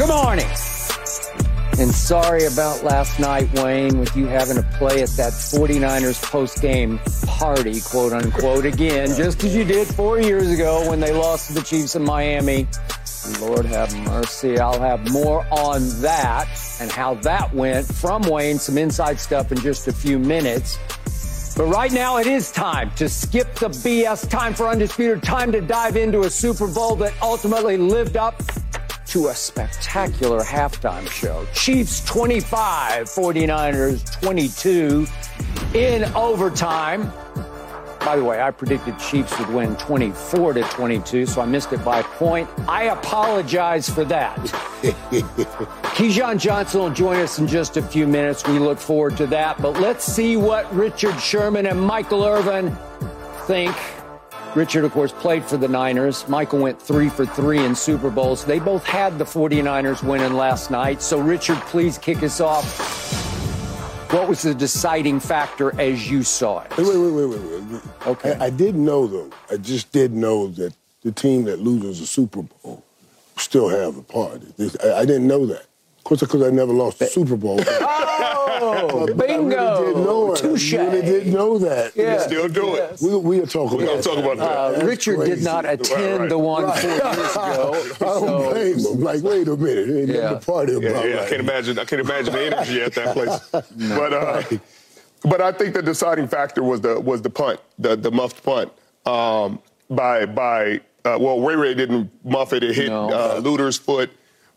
Good morning. And sorry about last night, Wayne, with you having to play at that 49ers post game party, quote unquote, again, just as you did four years ago when they lost to the Chiefs in Miami. Lord have mercy. I'll have more on that and how that went from Wayne, some inside stuff in just a few minutes. But right now, it is time to skip the BS, time for Undisputed, time to dive into a Super Bowl that ultimately lived up to a spectacular halftime show. Chiefs 25, 49ers 22 in overtime. By the way, I predicted Chiefs would win 24 to 22, so I missed it by a point. I apologize for that. Keyshawn Johnson will join us in just a few minutes. We look forward to that. But let's see what Richard Sherman and Michael Irvin think. Richard, of course, played for the Niners. Michael went three for three in Super Bowls. They both had the 49ers winning last night. So, Richard, please kick us off. What was the deciding factor as you saw it? Wait, wait, wait, wait, wait. Okay. I, I did know, though. I just did know that the team that loses a Super Bowl still have a party. I, I didn't know that. Of course, because I never lost a Super Bowl. Oh, But I really bingo. did know it. Touche. I really did know that. Yeah. Still do it. We, we'll talk about We're gonna that. talk about that. Uh, That's Richard did not attend Right, right. the one Right. four years ago. I don't blame him. Like, wait a minute. Ain't Yeah. nothing to party about. Yeah, yeah, I can't imagine. I can't imagine the energy at that place. But uh, but I think the deciding factor was the was the punt, the the muffed punt um, by by uh, well Ray Ray didn't muff it. It hit No. uh, Luter's foot.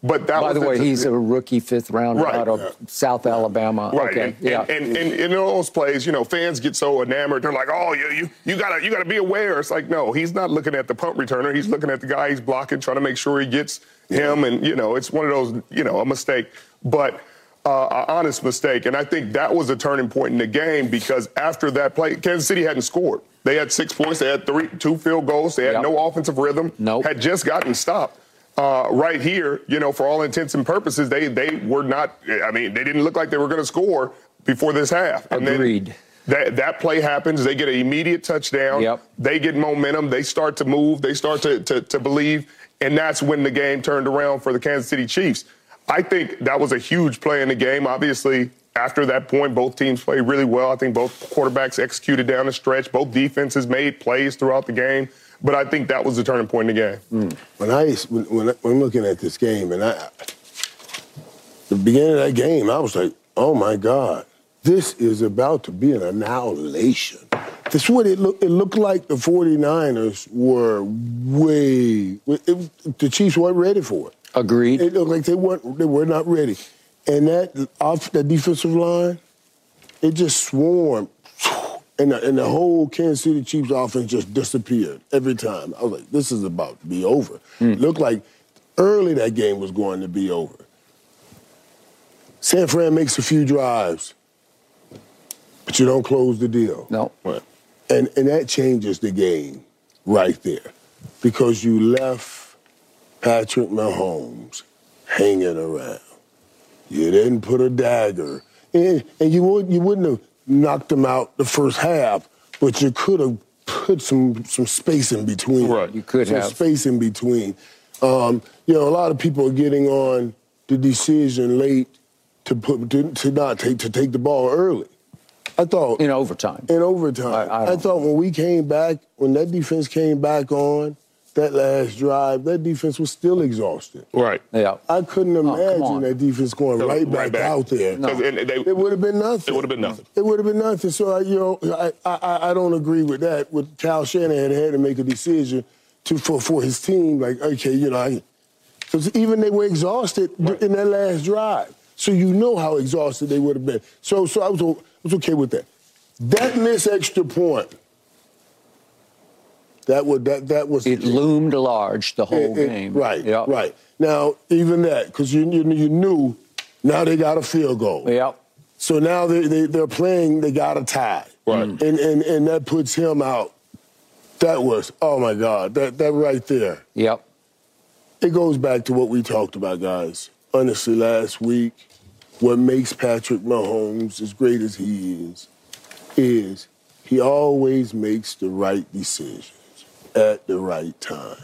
But that By was the way, he's a rookie fifth round Right. out of South Alabama. Right, Okay, and, yeah. and, and, and in those plays, you know, fans get so enamored. They're like, "Oh, you, you, you gotta, you gotta be aware." It's like, no, he's not looking at the punt returner. He's looking at the guy he's blocking, trying to make sure he gets him. And you know, it's one of those, you know, a mistake, but uh, an honest mistake. And I think that was a turning point in the game because after that play, Kansas City hadn't scored. They had six points. They had three, two field goals. They had Yep. no offensive rhythm. Nope. Had just gotten stopped. Uh, right here, you know, for all intents and purposes, they they were not. I mean, they didn't look like they were going to score before this half. And then Agreed. that that play happens. They get an immediate touchdown. Yep. They get momentum. They start to move. They start to, to to believe, and that's when the game turned around for the Kansas City Chiefs. I think that was a huge play in the game. Obviously, after that point, both teams played really well. I think both quarterbacks executed down the stretch. Both defenses made plays throughout the game. But I think that was the turning point in the game. Hmm. when I when, when, I, when I'm looking at this game, and I, the beginning of that game, I was like, oh my God, this is about to be an annihilation. That's what it looked. It looked like the 49ers were way. It, the Chiefs weren't ready for it. Agreed. It looked like they weren't. They were not ready, and that off that defensive line, it just swarmed, and the, and the whole Kansas City Chiefs offense just disappeared every time. I was like, this is about to be over. It looked like early that game was going to be over. San Fran makes a few drives, but you don't close the deal. no. And and that changes the game right there. Because you left Patrick Mahomes hanging around. You didn't put a dagger. And, and you would you wouldn't have knocked them out the first half, but you could have put some some space in between. Right. You could some have. space in between. Um, you know, a lot of people are getting on the decision late to put to, to not take to take the ball early. I thought In overtime. in overtime. I- I I, thought when we came back, when that defense came back on that last drive, that defense was still exhausted. Right. Yeah. I couldn't Oh, imagine on. that defense going So, right, right back, back. out there. No. 'Cause it- they- it would have been nothing. It would have been nothing. It would have been nothing. So I, you know, I, I I don't agree with that. With Cal Shanahan had to make a decision to for for his team. Like, okay, you know, because even they were exhausted in that last drive. So you know how exhausted they would have been. So so I was o- I was okay with that. That missed extra point. That would that that was It loomed large the whole it- it- game. Right, Yeah. right. Now even that because you, you you knew now they got a field goal. Yeah. So now they, they, they're playing, they got a tie. Right. Mm. And, and, and that puts him out. That was, oh my God, that, that right there. Yep. It goes back to what we talked about, guys. Honestly, last week, what makes Patrick Mahomes as great as he is, is he always makes the right decisions at the right time.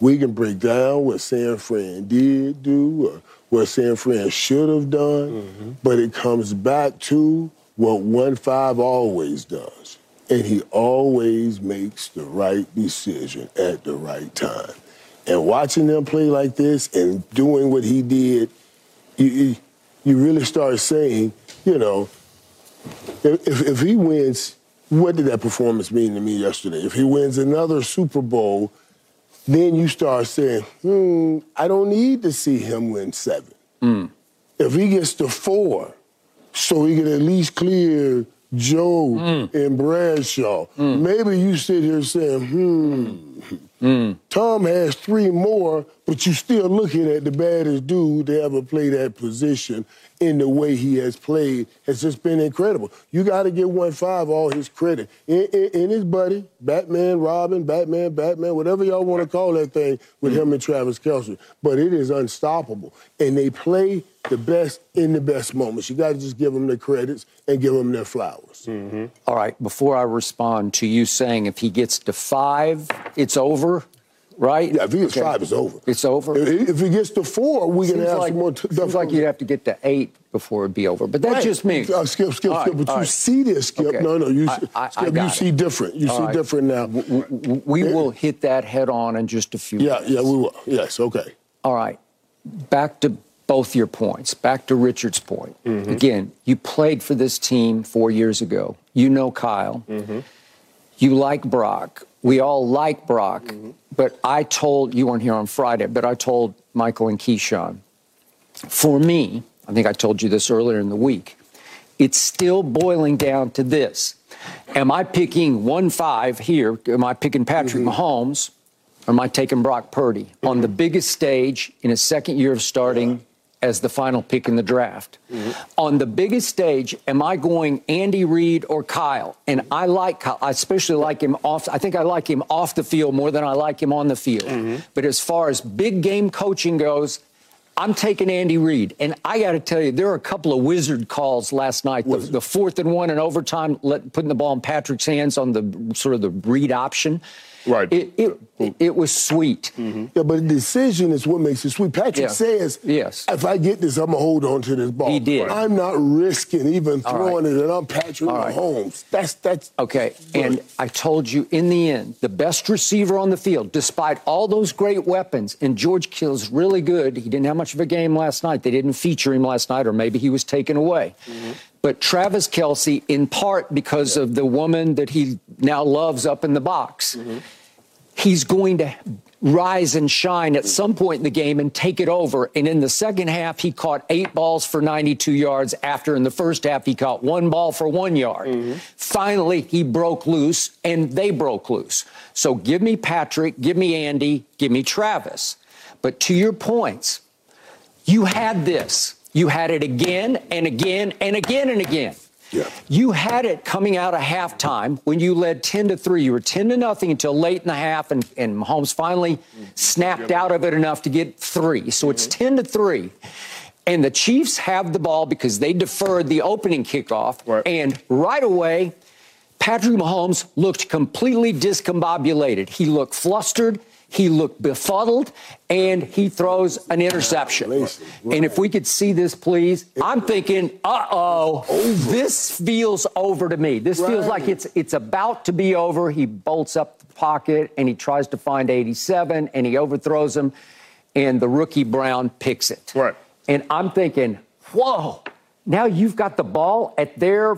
we can break down what San Fran did do or what San Fran should have done, mm-hmm. but it comes back to what 1 5 always does. And he always makes the right decision at the right time. And watching them play like this and doing what he did, you, you really start saying, you know, if, if he wins, what did that performance mean to me yesterday? If he wins another Super Bowl, then you start saying, hmm, I don't need to see him win seven. Mm. If he gets to four, so he can at least clear Joe mm. and Bradshaw, mm. maybe you sit here saying, hmm, Mm. Tom has three more, but you're still looking at the baddest dude to ever play that position in the way he has played has just been incredible. You got to give one five all his credit. In, in, in, his buddy, Batman, Robin, Batman, Batman, whatever y'all want to call that thing with mm. him and Travis Kelce. But it is unstoppable. And they play the best in the best moments. You got to just give them the credits and give them their flowers. Mm-hmm. All right, before I respond to you saying if he gets to five, it's over, right? Yeah, if he gets okay. five, it's over. It's over. If, if he gets to four, we can have like, some more. T- seems like you'd have to get to eight before it'd be over. But that's right. just me. Uh, skip, skip, all skip. Right, but you right. see this, Skip. Okay. No, no, you, I, I, Skip, I you see different. You all see different now. We, we will hit that head on in just a few. Yeah, minutes. yeah, we will. Yes, okay. All right. Back to both your points. Back to Richard's point. Mm-hmm. Again, you played for this team four years ago. You know Kyle. Mm-hmm. You like Brock. We all like Brock. Mm-hmm. But I told, you weren't here on Friday, but I told Michael and Keyshawn, for me, I think I told you this earlier in the week, it's still boiling down to this. Am I picking 1 5 here? Am I picking Patrick mm-hmm. Mahomes? Or am I taking Brock Purdy on the biggest stage in his second year of starting as the final pick in the draft. Mm-hmm. On the biggest stage, am I going Andy Reid or Kyle? And I like Kyle. I especially like him off. I think I like him off the field more than I like him on the field. Mm-hmm. But as far as big game coaching goes, I'm taking Andy Reid. And I got to tell you, there were a couple of wizard calls last night. The, the, fourth and one in overtime, let, putting the ball in Patrick's hands on the sort of the Reid option. Right. It, it, it was sweet. Mm-hmm. Yeah, but the decision is what makes it sweet. Patrick yeah. says, yes. if I get this, I'm going to hold on to this ball. He did. I'm not risking even throwing right. it, and I'm Patrick all Mahomes. Right. That's, that's. Okay, good. and I told you in the end, the best receiver on the field, despite all those great weapons, and George Kittle's really good. He didn't have much of a game last night. They didn't feature him last night, or maybe he was taken away. Mm-hmm. But Travis Kelce, in part because yeah. of the woman that he now loves up in the box. Mm-hmm he's going to rise and shine at some point in the game and take it over. And in the second half, he caught eight balls for 92 yards. After in the first half, he caught one ball for one yard. Mm-hmm. Finally, he broke loose and they broke loose. So give me Patrick, give me Andy, give me Travis. But to your points, you had this. You had it again and again and again and again. Yeah. You had it coming out of halftime when you led 10 to 3. You were 10 to nothing until late in the half, and, and Mahomes finally snapped out of it enough to get three. So it's mm-hmm. 10 to 3. And the Chiefs have the ball because they deferred the opening kickoff. Right. And right away, Patrick Mahomes looked completely discombobulated. He looked flustered. He looked befuddled and he throws an interception. And if we could see this, please, I'm thinking, uh oh, this feels over to me. This feels like it's it's about to be over. He bolts up the pocket and he tries to find 87 and he overthrows him, and the rookie Brown picks it. Right. And I'm thinking, whoa, now you've got the ball at their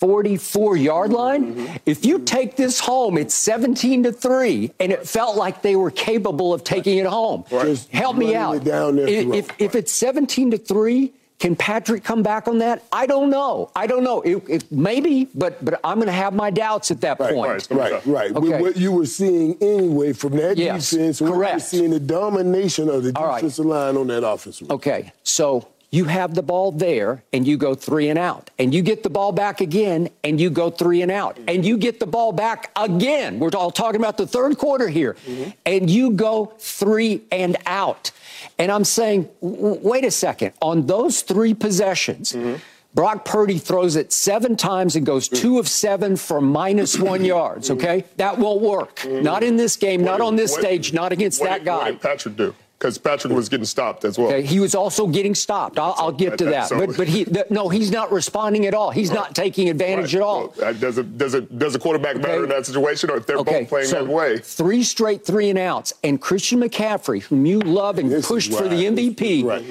44 yard line. Mm-hmm. If you take this home, it's 17 to 3, and it felt like they were capable of taking it home. Right. Help me out. If, if, if, it's 17 to 3, can Patrick come back on that? I don't know. I don't know. It, it, maybe, but but I'm going to have my doubts at that right, point. Right, right, right. Okay. What you were seeing anyway from that yes, defense, correct. we were seeing the domination of the defensive right. line on that offense. Okay, so you have the ball there and you go three and out. And you get the ball back again and you go three and out. And you get the ball back again. We're all talking about the third quarter here. Mm-hmm. And you go three and out. And I'm saying, wait a second. On those three possessions, mm-hmm. Brock Purdy throws it seven times and goes two of seven for minus one yards. Okay, that won't work. Not in this game. Not on this What- stage. Not against what that guy. What did Patrick do? Because Patrick was getting stopped as well. Okay, he was also getting stopped. I'll, I'll get to that. But but he th- no, he's not responding at all. He's not taking advantage Right. at all. Well, does it does it does a quarterback matter in that situation, or if they're Okay, both playing so that way? three straight three and outs, and Christian McCaffrey, whom you love and This is pushed for the MVP, Right.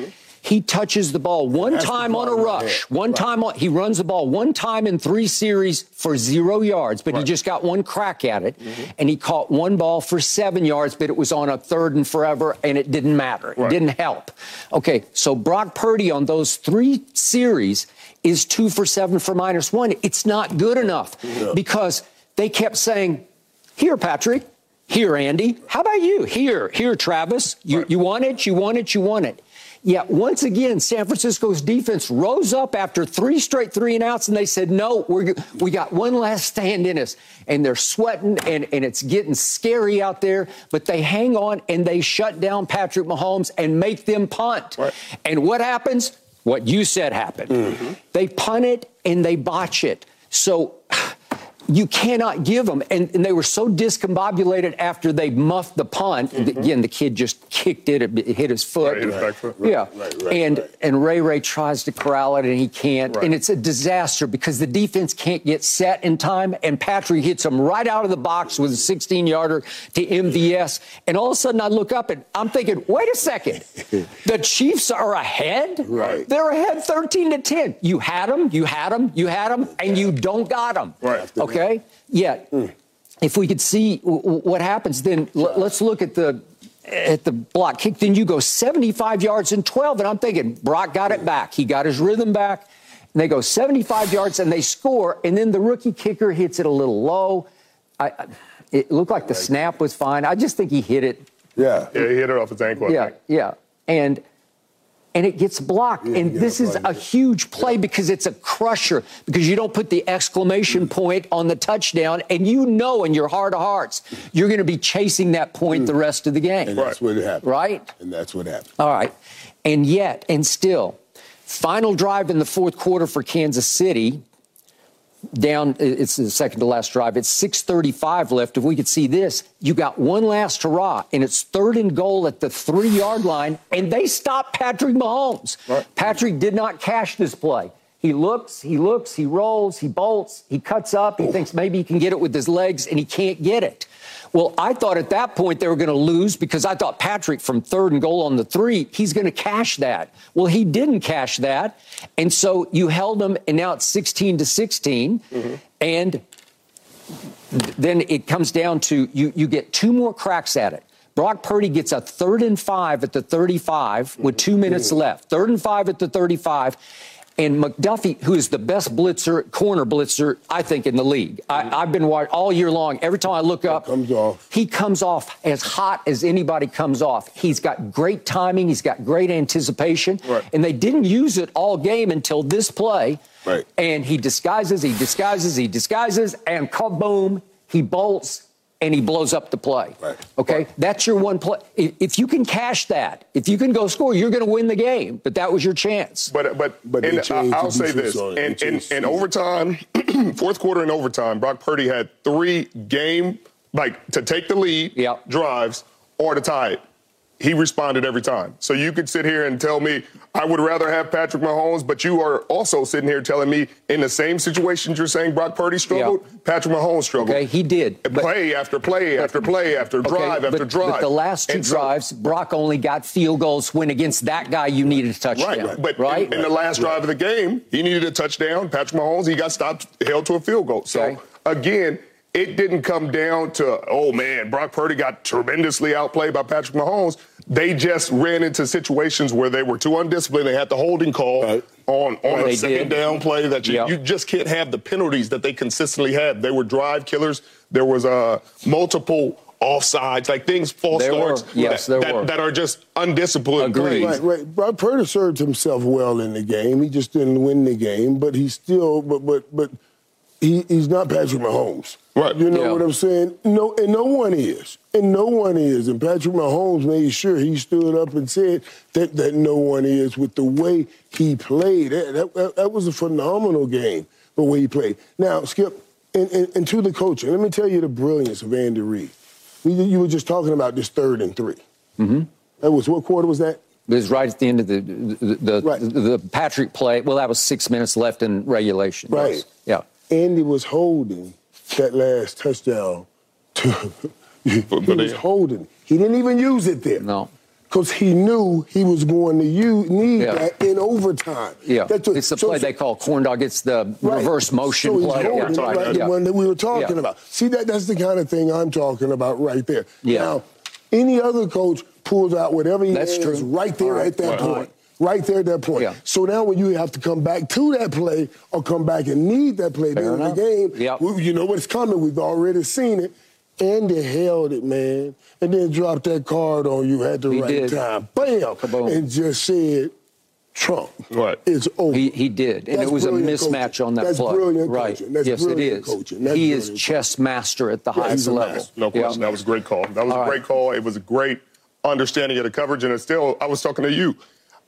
He touches the ball one time on a rush, one Right. time on, he runs the ball one time in three series for zero yards, but he just got one crack at it, Mm-hmm. and he caught one ball for seven yards, but it was on a third and forever, and it didn't matter. It Right. didn't help. Okay, so Brock Purdy on those three series is two for seven for minus one. It's not good enough because they kept saying, here, Patrick. Here, Andy. How about you? Here, here, Travis. You, you want it? You want it? You want it? Yet once again, San Francisco's defense rose up after three straight three and outs, and they said, "No, we we got one last stand in us." And they're sweating, and, and it's getting scary out there. But they hang on and they shut down Patrick Mahomes and make them punt. Right. And what happens? What you said happened. Mm-hmm. They punt it and they botch it. So you cannot give them. And, and they were so discombobulated after they muffed the punt. Mm-hmm. Again, the kid just kicked it, it hit his foot. Right, his back. Yeah. right, right, and right. and Ray Ray tries to corral it and he can't. Right. And it's a disaster because the defense can't get set in time. And Patrick hits him right out of the box with a 16 yarder to MVS. And all of a sudden I look up and I'm thinking, wait a second. the Chiefs are ahead? Right. They're ahead 13 to 10. You had them, you had them, you had them, and you don't got them. Right. Okay? Yet, if we could see w- w- what happens, then l- let's look at the at the block kick. Then you go 75 yards and 12, and I'm thinking Brock got it back. He got his rhythm back. And they go 75 yards and they score, and then the rookie kicker hits it a little low. I, I, it looked like the snap was fine. I just think he hit it Yeah. Yeah, he hit it off his ankle. I yeah, think. yeah. And and it gets blocked. Yeah, and this is right. a huge play because it's a crusher because you don't put the exclamation point on the touchdown and you know in your heart of hearts you're going to be chasing that point the mm. rest of the game. And that's what happened. Right? And that's what happened. All right. And yet, and still, final drive in the fourth quarter for Kansas City. Down, it's the second to last drive. It's 6:35 left. If we could see this, you got one last hurrah, and it's third and goal at the three-yard line, and they stop Patrick Mahomes. Right. Patrick did not cash this play. He looks, he looks, he rolls, he bolts, he cuts up, he thinks maybe he can get it with his legs, and he can't get it. Well, I thought at that point they were going to lose because I thought Patrick from third and goal on the three, he's going to cash that. Well, he didn't cash that. And so you held them, and now it's 16 to 16. Mm-hmm. And then it comes down to you, you get two more cracks at it. Brock Purdy gets a third and five at the 35 with two mm-hmm. minutes left. Third and five at the 35. And McDuffie, who is the best blitzer, corner blitzer, I think, in the league. I, I've been watching all year long. Every time I look up, Comes off. he comes off as hot as anybody comes off. He's got great timing. He's got great anticipation. Right. And they didn't use it all game until this play. Right. And he disguises, he disguises, he disguises, and kaboom, he bolts and he blows up the play. Right. Okay? That's your one play. If, if you can cash that, if you can go score, you're going to win the game. But that was your chance. But but, But and changed I- I'll the say defense this: on it. They in, in, in overtime, fourth quarter and overtime, Brock Purdy had three game like to take the lead Yeah. drives or to tie it. He responded every time. So you could sit here and tell me I would rather have Patrick Mahomes, but you are also sitting here telling me in the same situations you're saying Brock Purdy struggled, Patrick Mahomes struggled. Okay, he did. But- play after play after play after Okay, drive after drive. But the last two And so- drives, Brock only got field goals when against that guy you needed a touchdown. Right, but right? In, in the last drive of the game, he needed a touchdown. Patrick Mahomes, he got stopped, held to a field goal. So Okay. again, it didn't come down to oh man, Brock Purdy got tremendously outplayed by Patrick Mahomes. They just ran into situations where they were too undisciplined. They had the holding call Right. on on They a second did. down play that you, Yeah. you just can't have the penalties that they consistently had. They were drive killers. There was uh, multiple offsides, like things false There were. starts Yes, that, there that, were. that are just undisciplined Agreed. Right, right. Brock Purdy served himself well in the game. He just didn't win the game, but he still, but but but he, he's not Patrick Mahomes. Right. You know Yeah. what I'm saying? No, and no one is. And no one is. And Patrick Mahomes made sure he stood up and said that, that no one is with the way he played. That, that, that was a phenomenal game, the way he played. Now, Skip, and, and, and to the coaching, let me tell you the brilliance of Andy Reid. We, you were just talking about this third and 3 Mm-hmm. That was, what quarter was that? It was right at the end of the the, the, Right. the, the Patrick play. Well, that was six minutes left in regulation. Right. Yes. Yeah. Andy was holding that last touchdown. To, he But- but was holding. He didn't even use it there. No. Because he knew he was going to use, need Yeah. that in overtime. Yeah. That's what- it's the so- play they call corn dog. It's the Right. reverse motion so he's play. holding Yeah, right, right, the yeah. one that we were talking Yeah. about. See, that that's the kind of thing I'm talking about right there. Yeah. Now, any other coach pulls out whatever he That's has true. right there All right. at that Right. point. Right there at that point. Yeah. So now when you have to come back to that play or come back and need that play at the Fair end of the game, Yep. we- you know what's coming. We've already seen it. And they held it, man, and then dropped that card on you at the He right did. time. Bam! Kaboom. And just said, Trump. Right. It's over. He, he did, and That's it was a mismatch coaching. on that That's play. brilliant right? That's yes, it brilliant is. coaching. That's he is brilliant chess master at the Yeah, highest level. master. No question. Yeah. That was a great call. That was All a right. great call. It was a great understanding of the coverage. And it's still, I was talking to you.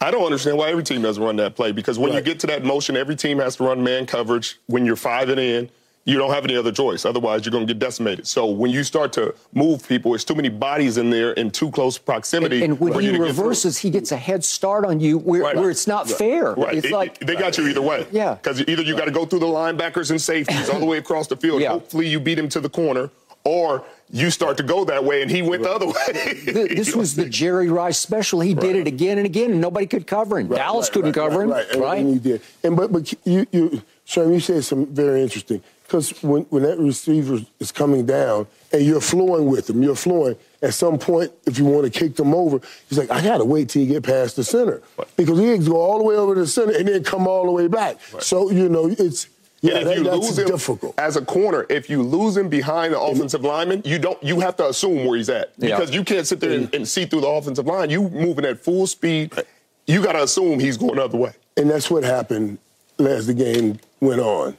I don't understand why every team doesn't run that play because when you get to that motion, every team has to run man coverage. When you're five and in, you don't have any other choice. Otherwise, you're going to get decimated. So when you start to move people, it's too many bodies in there in too close proximity. And when for he you to get reverses, he gets a head start on you where, Right. where it's not fair. Right. It's It- like they got you either way. Yeah. Because either you got to go through the linebackers and safeties all the way across the field. Yeah. Hopefully you beat him to the corner, or you start to go that way and he went the other way. th- this was the Jerry Rice special. He did it again and again, and nobody could cover him. Dallas Right, couldn't right, cover him, right, right? right. And he did. And but but you you Sherm, you said something very interesting because when when that receiver is coming down and you're flowing with him, you're flowing. At some point, if you want to kick them over, he's like, I gotta wait till you get past the center Right. because he can go all the way over to the center and then come all the way back. So you know it's yeah, and if that- you that's lose him difficult. as a corner, if you lose him behind the offensive lineman, you don't. You have to assume where he's at Yeah. because you can't sit there and, and see through the offensive line. You moving at full speed. You got to assume he's going the other way. And that's what happened as the game went on.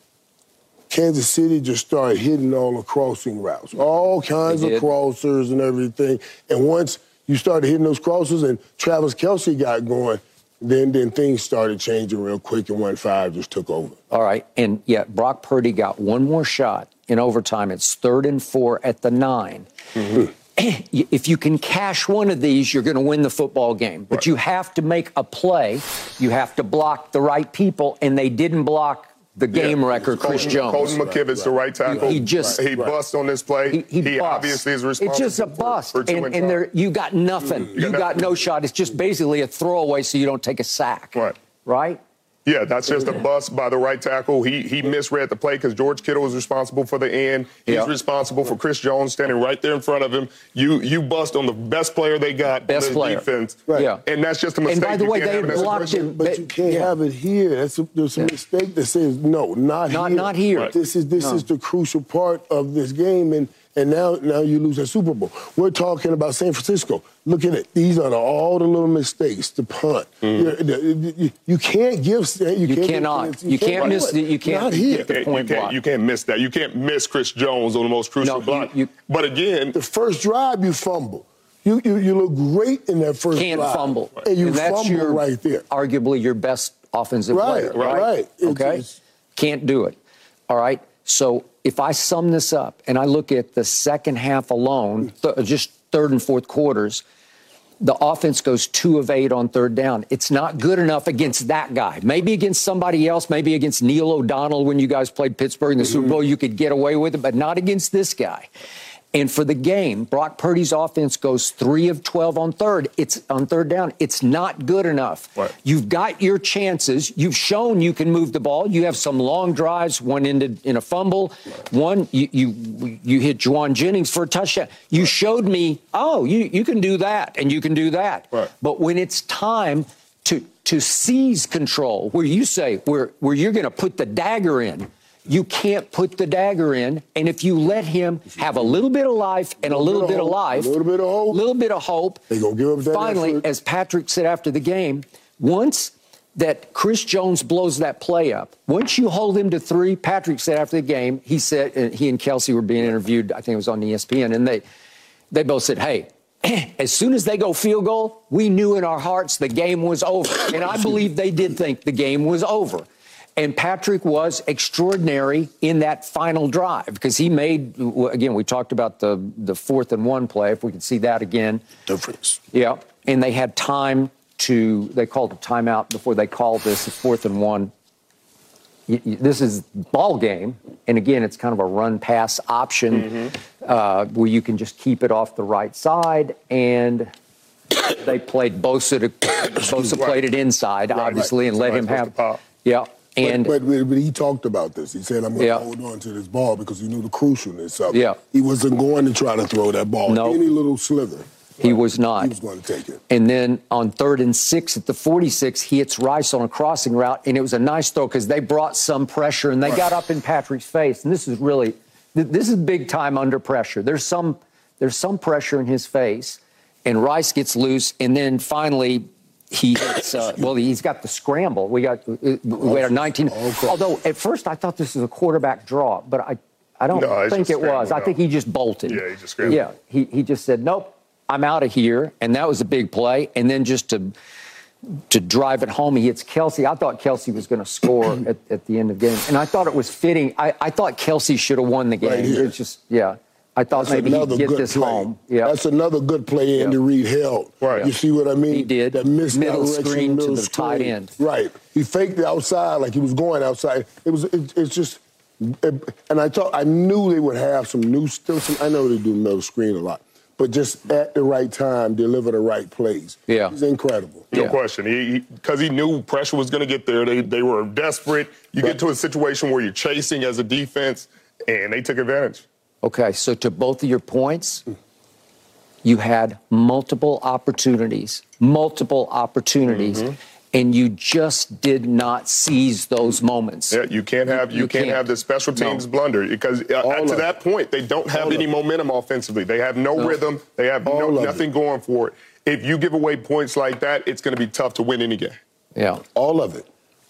Kansas City just started hitting all the crossing routes, all kinds of crossers and everything. And once you started hitting those crossers and Travis Kelce got going, then then things started changing real quick and one five just took over. All right. And yet Brock Purdy got one more shot in overtime. It's third and four at the 9 mm-hmm. If you can cash one of these, you're going to win the football game. But Right. you have to make a play. You have to block the right people, and they didn't block the game Yeah. wrecker, Chris Colton, Jones. Colton McKivitz, the right tackle. He just- he bust on this play. He, he, busts. obviously is responsible. It's just a bust, for and, and and there you got nothing. you You got got no shot. It's just basically a throwaway, so you don't take a sack. Right. Right. Yeah, that's just a bust by the right tackle. He he misread the play because George Kittle was responsible for the end. He's Yeah. responsible for Chris Jones standing right there in front of him. You you bust on the best player they got Best on the player. defense. Right. Yeah. And that's just a mistake. And by the You way, they have in that blocked situation. him. But you can't yeah. have it here. That's a, there's a mistake that says no, not, Not- here. not here. Right. This is this No. is the crucial part of this game, and and now now you lose a Super Bowl. We're talking about San Francisco. Look at it. These are the, all the little mistakes. The punt. Mm. You're- the- you, you can't give. You, You can't give- cannot. You can't do miss it. the- you can't Not get here. the You can't- point you, block. can't, you can't miss that. You can't miss Chris Jones on the most crucial No, block. you- but again, The first drive you fumble. You, you you look great in that first Can't drive. fumble. And you that's fumble your, right there. Arguably your best offensive Right, player. Right. right. It's- Okay. it's- Can't do it. All right. So if I sum this up and I look at the second half alone, th- uh, just third and fourth quarters, the offense goes two of eight on third down. It's not good enough against that guy. Maybe against somebody else, maybe against Neil O'Donnell when you guys played Pittsburgh in the Super mm-hmm. Bowl, you could get away with it, but not against this guy. And for the game, Brock Purdy's offense goes three of 12 on third. It's on third down. It's not good enough. Right. You've got your chances. You've shown you can move the ball. You have some long drives. One ended in a fumble. One you you you hit Jauan Jennings for a touchdown. You showed me, oh, you you can do that and you can do that. Right. But when it's time to to seize control, where you say where where you're going to put the dagger in. You can't put the dagger in, and if you let him have a little bit of life and a little, bit of hope, life, a little bit of hope. a little bit of hope. They gonna give up that Finally, effort. as Patrick said after the game, once that Chris Jones blows that play up. Once you hold him to three, Patrick said after the game, he said, and he and Kelce were being interviewed, I think it was on ESPN, and they, they both said, hey, as soon as they go field goal, we knew in our hearts the game was over. And I believe they did think the game was over. And Patrick was extraordinary in that final drive because he made, again, we talked about the, the fourth and one play, if we could see that again. Difference. Yeah. And they had time to, they called a timeout before they called this a fourth and one. This is ball game, and again, it's kind of a run pass option mm-hmm. uh, where you can just keep it off the right side, and they played Bosa. To, Bosa right. played it inside, right, obviously, right. and let him have. Yeah, and but, but, but, he talked about this. He said, "I'm going to yeah. hold on to this ball because he knew the crucialness of it. Yeah. He wasn't going to try to throw that ball nope. any little slither. He was not. He was going to take it. And then on third and six at the 46, he hits Rice on a crossing route, and it was a nice throw because they brought some pressure and they right. got up in Patrick's face. And this is really, this is big time under pressure. There's some, there's some pressure in his face, and Rice gets loose, and then finally he hits. Uh, well, he's got the scramble. We got uh, we had a 19. Although at first I thought this was a quarterback draw, but I I don't no, think it was. I think he just bolted. Yeah, he just scrambled. Yeah, he he just said nope. I'm out of here, and that was a big play. And then just to to drive it home, he hits Kelce. I thought Kelce was going to score at, at the end of the game, and I thought it was fitting. I, I thought Kelce should have won the game. Right it's just yeah. I thought That's maybe he'd get this play. home. Yeah. That's another good play Andy Reid held. Right. You see what I mean? He did. That middle screen middle to the screen. tight end. Right. He faked the outside like he was going outside. It was. It, it's just. It, and I thought I knew they would have some new still some. I know they do middle screen a lot, but just at the right time, deliver the right plays. Yeah. it's incredible. No yeah. question. Because he, he, he, knew pressure was going to get there. They they were desperate. You right. get to a situation where you're chasing as a defense, and they took advantage. Okay, so to both of your points, you had multiple opportunities, multiple opportunities. Mm-hmm. And you just did not seize those moments. Yeah, you can't have you, you can't, can't, have the special teams no. blunder because uh, to that point they don't have All any momentum offensively. They have no, no. rhythm. They have no, nothing it. going for it. If you give away points like that, it's going to be tough to win any game. Yeah, all of it,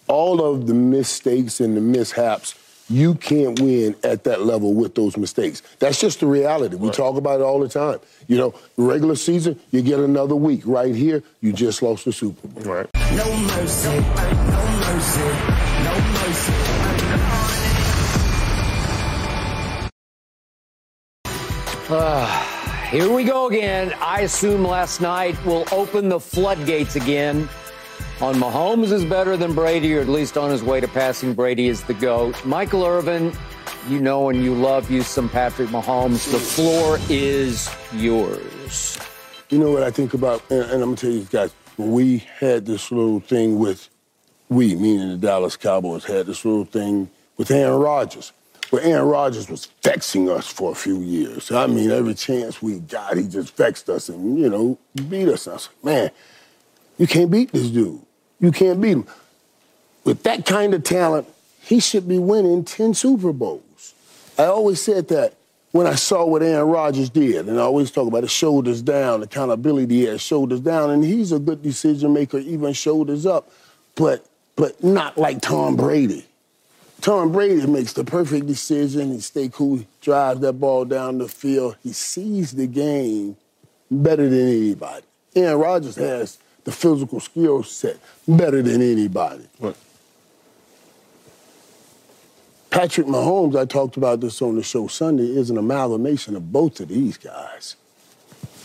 all of the mistakes and the mishaps you can't win at that level with those mistakes. That's just the reality. We right. talk about it all the time. You know, regular season, you get another week. Right here, you just lost the Super Bowl. Right. No mercy, no mercy, no mercy. Uh, here we go again. I assume last night will open the floodgates again on Mahomes is better than Brady, or at least on his way to passing Brady is the GOAT. Michael Irvin, you know and you love you some Patrick Mahomes. The floor is yours. You know what I think about, and, and I'm going to tell you guys, we had this little thing with, we, meaning the Dallas Cowboys, had this little thing with Aaron Rodgers. Where Aaron Rodgers was vexing us for a few years. I mean, every chance we got, he just vexed us and, you know, beat us. I was like, man, you can't beat this dude. You can't beat him. With that kind of talent, he should be winning 10 Super Bowls. I always said that when I saw what Aaron Rodgers did, and I always talk about his shoulders down, accountability has, shoulders down, and he's a good decision maker, even shoulders up, but but not like Tom Brady. Tom Brady makes the perfect decision. He stay cool, he drives that ball down the field. He sees the game better than anybody. Aaron Rodgers has the physical skill set better than anybody. Right. Patrick Mahomes, I talked about this on the show Sunday, is an amalgamation of both of these guys.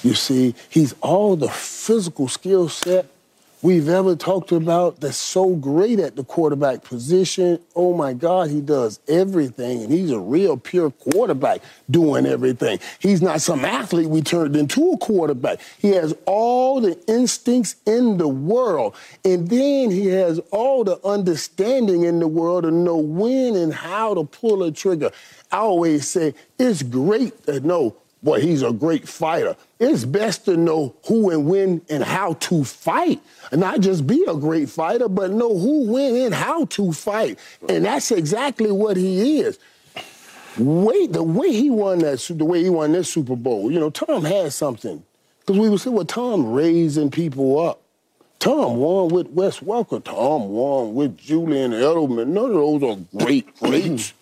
You see, he's all the physical skill set we've ever talked about that's so great at the quarterback position. Oh my God, he does everything, and he's a real pure quarterback doing everything. He's not some athlete we turned into a quarterback. He has all the instincts in the world, and then he has all the understanding in the world to know when and how to pull a trigger. I always say it's great to know boy, he's a great fighter. It's best to know who and when and how to fight. And not just be a great fighter, but know who, when, and how to fight. And that's exactly what he is. Wait, the way he won that, the way he won this Super Bowl, you know, Tom had something. Because we would say, well, Tom raising people up. Tom won with Wes Welker. Tom won with Julian Edelman. None of those are great greats.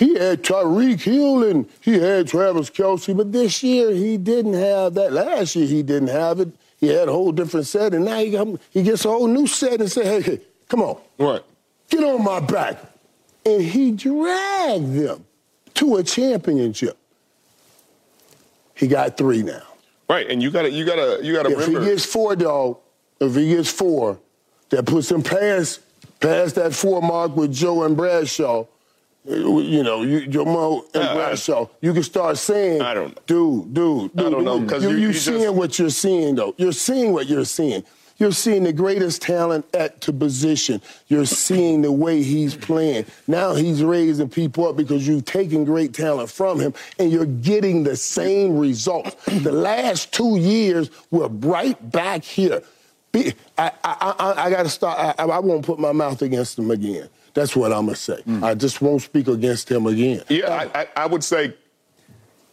He had Tyreek Hill and he had Travis Kelce, but this year he didn't have that. Last year he didn't have it. He had a whole different set, and now he, got, he gets a whole new set and say, hey, hey, come on. Right. Get on my back. And he dragged them to a championship. He got three now. Right, and you gotta you gotta you gotta if remember he gets four, dog, if he gets four, that puts him past past that four mark with Joe and Bradshaw. You know, you, Joe and Uh, Bradshaw. You can start saying, I don't know. dude, dude, dude. I don't know. 'cause you, you- you seeing just- what you're seeing though. You're seeing what you're seeing. You're seeing the greatest talent at to position. You're seeing the way he's playing. Now he's raising people up because you've taken great talent from him and you're getting the same results. the last two years were right back here. I, I, I, I got to start. I, I won't put my mouth against him again. That's what I'm gonna say. Mm. I just won't speak against him again. Yeah, I, I, I would say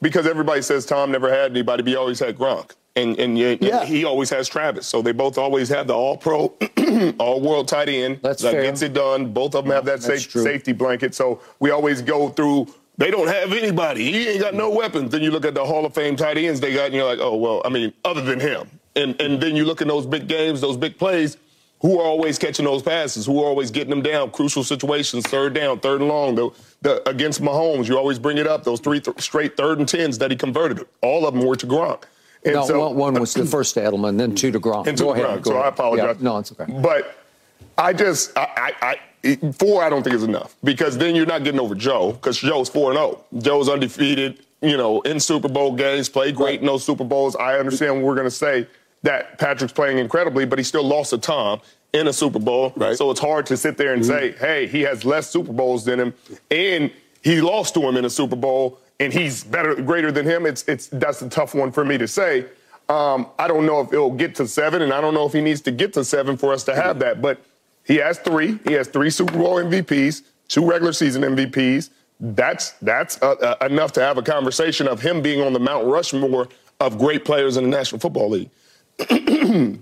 because everybody says Tom never had anybody, but he always had Gronk. And, and, and Yeah. he always has Travis. So they both always have the all pro, all world tight end That's that fair. gets it done. Both of them have that safe, safety blanket. So we always go through. They don't have anybody. He ain't got no mm. weapons. Then you look at the Hall of Fame tight ends they got, and you're like, oh well. I mean, other than him. And and then you look at those big games, those big plays. Who are always catching those passes? Who are always getting them down? Crucial situations, third down, third and long. The, the against Mahomes, you always bring it up. Those three th- straight third and tens that he converted. All of them were to Gronk. And No, so- one, was the uh, first to Edelman, then two to Gronk. and Go ahead. Gronk, go so I apologize. Yeah, no, it's okay. But I just, I, I, I, four, I don't think is enough because then you're not getting over Joe because Joe's four and zero. Joe's undefeated, you know, in Super Bowl games, played great in those Super Bowls. I understand what we're going to say that Patrick's playing incredibly, but he still lost to Tom in a Super Bowl. Right. So it's hard to sit there and say, hey, he has less Super Bowls than him, and he lost to him in a Super Bowl, and he's better, greater than him. It's, it's that's a tough one for me to say. Um, I don't know if it'll get to seven, and I don't know if he needs to get to seven for us to have that. But he has three. He has three Super Bowl MVPs, two regular season MVPs. That's that's uh, uh, enough to have a conversation of him being on the Mount Rushmore of great players in the National Football League. I,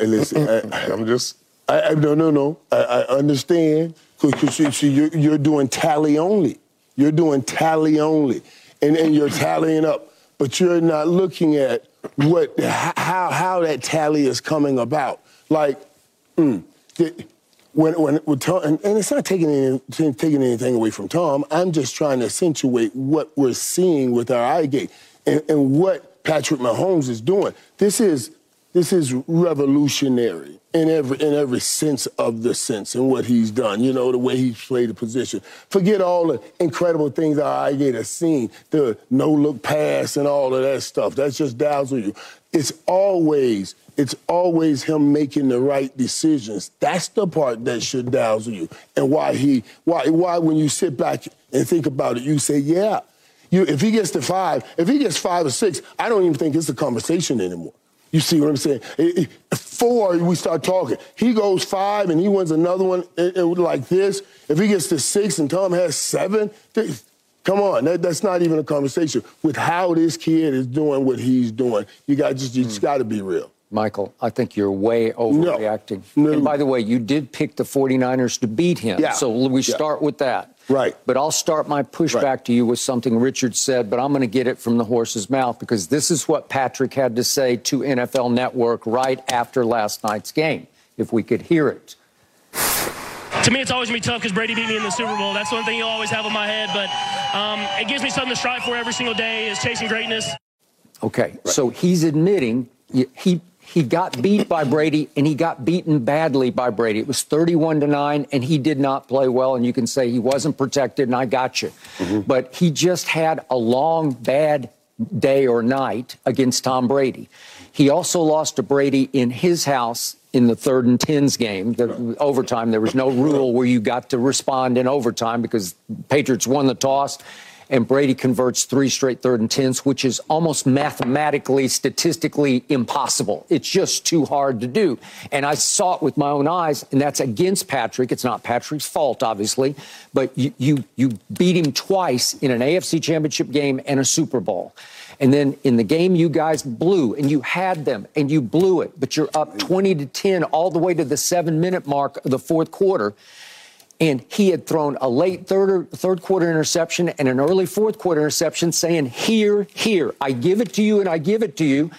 listen, I, I'm just I, I no no no. I, I understand because you see, you're, you're doing tally only. You're doing tally only, and and you're tallying up, but you're not looking at what how how that tally is coming about. Like, mm, when when, when Tom, and, and it's not taking any, taking anything away from Tom. I'm just trying to accentuate what we're seeing with our eye gate and, and what Patrick Mahomes is doing. This is this is revolutionary in every in every sense of the sense and what he's done. You know, the way he's played the position. Forget all the incredible things eye gate has seen, the no look pass and all of that stuff. That's just dazzle you. It's always it's always him making the right decisions. That's the part that should dazzle you. And why he why why when you sit back and think about it, you say, yeah. You, if he gets to five, if he gets five or six, I don't even think it's a conversation anymore. You see what I'm saying? It- it- four, we start talking. He goes five and he wins another one it- it- like this. If he gets to six and Tom has seven, th- come on, that, that's not even a conversation. With how this kid is doing what he's doing, you got just you just got to be real. Michael, I think you're way overreacting. No. And by the way, you did pick the 49ers to beat him. Yeah. So we Yeah. start with that. Right. But I'll start my pushback Right. to you with something Richard said, but I'm going to get it from the horse's mouth because this is what Patrick had to say to NFL Network right after last night's game. If we could hear it. to me, it's always gonna be tough because Brady beat me in the Super Bowl. That's one thing you always have in my head. But um, it gives me something to strive for every single day. Is chasing greatness. Okay, so he's admitting he he got beat by Brady and he got beaten badly by Brady. It was 31 to 9 and he did not play well and you can say he wasn't protected and I got you. Mm-hmm. But he just had a long bad day or night against Tom Brady. He also lost to Brady in his house in the third and tens game, the overtime. There was no rule where you got to respond in overtime because Patriots won the toss and Brady converts three straight third and tens, which is almost mathematically, statistically impossible. It's just too hard to do. And I saw it with my own eyes, and that's against Patrick. It's not Patrick's fault, obviously, but you you you beat him twice in an AFC championship game and a Super Bowl. And then in the game, you guys blew and you had them and you blew it, but you're up 20 to 10 all the way to the seven minute mark of the fourth quarter. And he had thrown a late third, third quarter interception and an early fourth quarter interception saying, Here, here, I give it to you and I give it to you.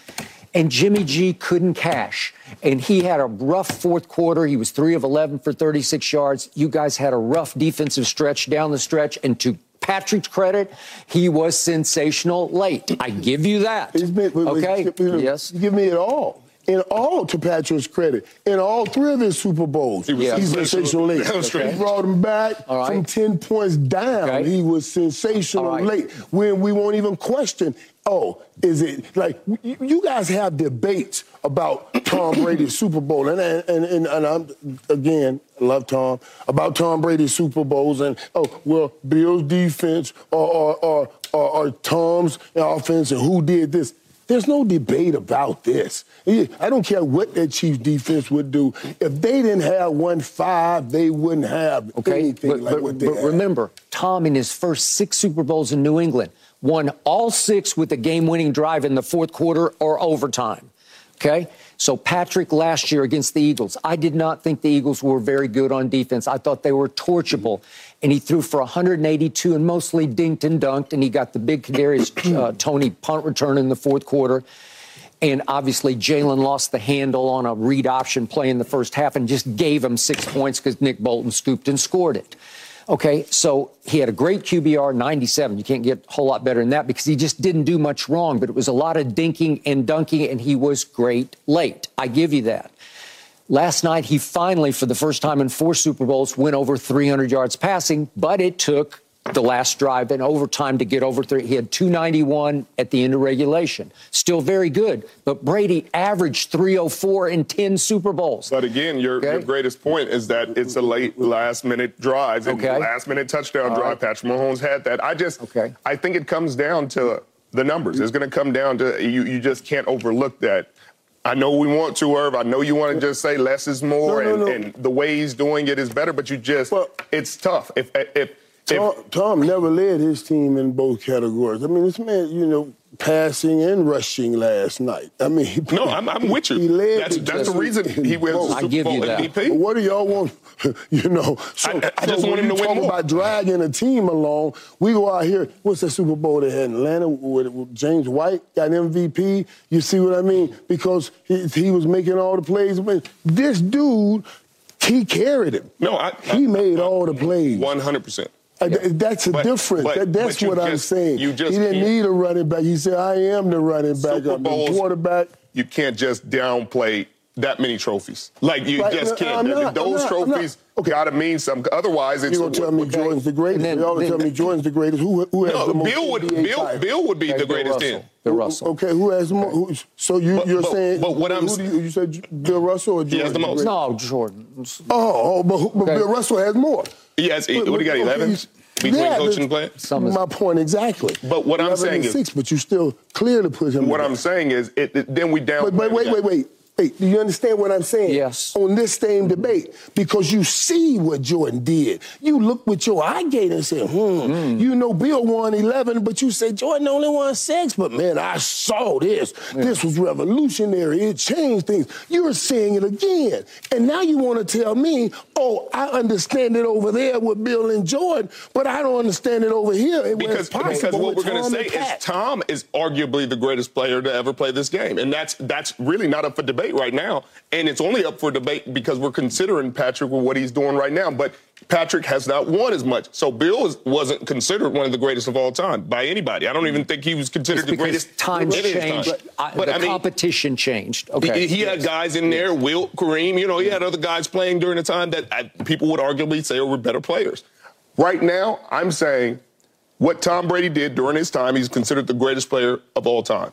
And Jimmy G couldn't cash. And he had a rough fourth quarter. He was three of 11 for 36 yards. You guys had a rough defensive stretch down the stretch. And to Patrick's credit, he was sensational late. I give you that. Been, okay. yes. Give me it all. In all, to Patrick's credit, in all three of his Super Bowls, he was yeah. sensational late. Okay. He brought him back right. from 10 points down. Okay. He was sensational right. late when we won't even question, oh, is it like you guys have debates about Tom Brady's Super Bowl, and and and, and I'm again love Tom about Tom Brady's Super Bowls, and oh well, Bill's defense or or or, or, or Tom's offense, and who did this. There's no debate about this. I don't care what that Chiefs defense would do. If they didn't have one five, they wouldn't have okay, anything but, like but, what they But remember, Tom in his first six Super Bowls in New England won all six with a game-winning drive in the fourth quarter or overtime. Okay? So Patrick last year against the Eagles, I did not think the Eagles were very good on defense. I thought they were torchable. And he threw for 182 and mostly dinked and dunked. And he got the big Kadarius uh, Toney punt return in the fourth quarter. And obviously, Jalen lost the handle on a read option play in the first half and just gave him six points because Nick Bolton scooped and scored it. Okay, so he had a great QBR, 97. You can't get a whole lot better than that because he just didn't do much wrong, but it was a lot of dinking and dunking, and he was great late. I give you that. Last night, he finally, for the first time in four Super Bowls, went over 300 yards passing, but it took the last drive in overtime to get over three. He had 291 at the end of regulation. Still very good. But Brady averaged 304 in 10 Super Bowls. But again, your, okay. your greatest point is that it's a late last minute drive and okay. last minute touchdown All drive. Right. Patrick Mahomes had that. I just, okay. I think it comes down to the numbers. It's going to come down to you, you just can't overlook that. I know we want to, Irv. I know you want to just say less is more, no, no, and, no. and, the way he's doing it is better. But you just, well, it's tough. If if Tom, Tom, never led his team in both categories. I mean, this man, you know, passing and rushing last night. I mean, he, no, I'm, I'm with you. He led that's, the, that's the reason he wins the Super Bowl MVP. What do y'all want? you know, so, I, I just so want him to win more. about dragging a team along, we go out here. What's the Super Bowl they had in Atlanta with, with James White got MVP? You see what I mean? Because he, he was making all the plays. This dude, he carried him. No, I, he made all the plays. One hundred percent. Uh, yeah. That's a but, difference. But, that, that's what just, I'm saying. he didn't need a running back. He said, I am the running back. Super I'm the quarterback. You can't just downplay that many trophies. Like, you right, just can't. Not, Those not, trophies okay. got to mean something. Otherwise, it's... You're going to tell me okay. Jordan's the greatest. Then, You're going to tell me Jordan's the greatest. Who, who has no, the most Bill would, Bill, Bill would be okay, the greatest Bill then. Bill Russell. Okay, who has the most? Who, so you, but, you're but, saying... But what I'm... You, you said Bill Russell or Jordan? He has the most. No, Jordan. Oh, oh but, but Bill Russell has more. He has... But, what, he got, 11? between yeah, coaching and play? My point exactly. But what I'm saying is six, but you still clearly put him. What I'm saying is, it, it, then we down. But, but wait, wait, wait. Hey, do you understand what I'm saying? Yes. On this same debate, because you see what Jordan did. You look with your eye gate and say, hmm, mm. you know Bill won 11, but you say Jordan only won six. But man, I saw this. Yeah. This was revolutionary. It changed things. You're seeing it again. And now you want to tell me, oh, I understand it over there with Bill and Jordan, but I don't understand it over here. Because, because what we're going to say is Tom is arguably the greatest player to ever play this game. And that's that's really not up for debate debate right now, and it's only up for debate because we're considering Patrick with what he's doing right now. But Patrick has not won as much. So Bill was, wasn't considered one of the greatest of all time by anybody. I don't even think he was considered the greatest. Times changed. Time. But, but the I mean, competition changed. Okay. He, he had guys in there, Wilt, Kareem. You know, he had other guys playing during the time that I, people would arguably say were better players. Right now, I'm saying what Tom Brady did during his time, he's considered the greatest player of all time.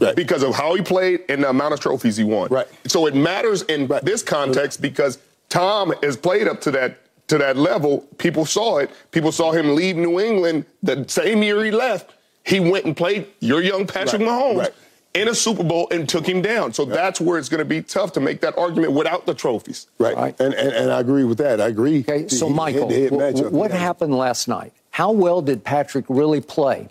Right. because of how he played and the amount of trophies he won. Right. So it matters in right. this context because Tom has played up to that to that level. People saw it. People saw him leave New England the same year he left. He went and played your young Patrick right. Mahomes. Right. In a Super Bowl and took him down. So that's where it's going to be tough to make that argument without the trophies. Right. And, and, and I agree with that. I agree. Okay. So, Michael, what happened last night? How well did Patrick really play?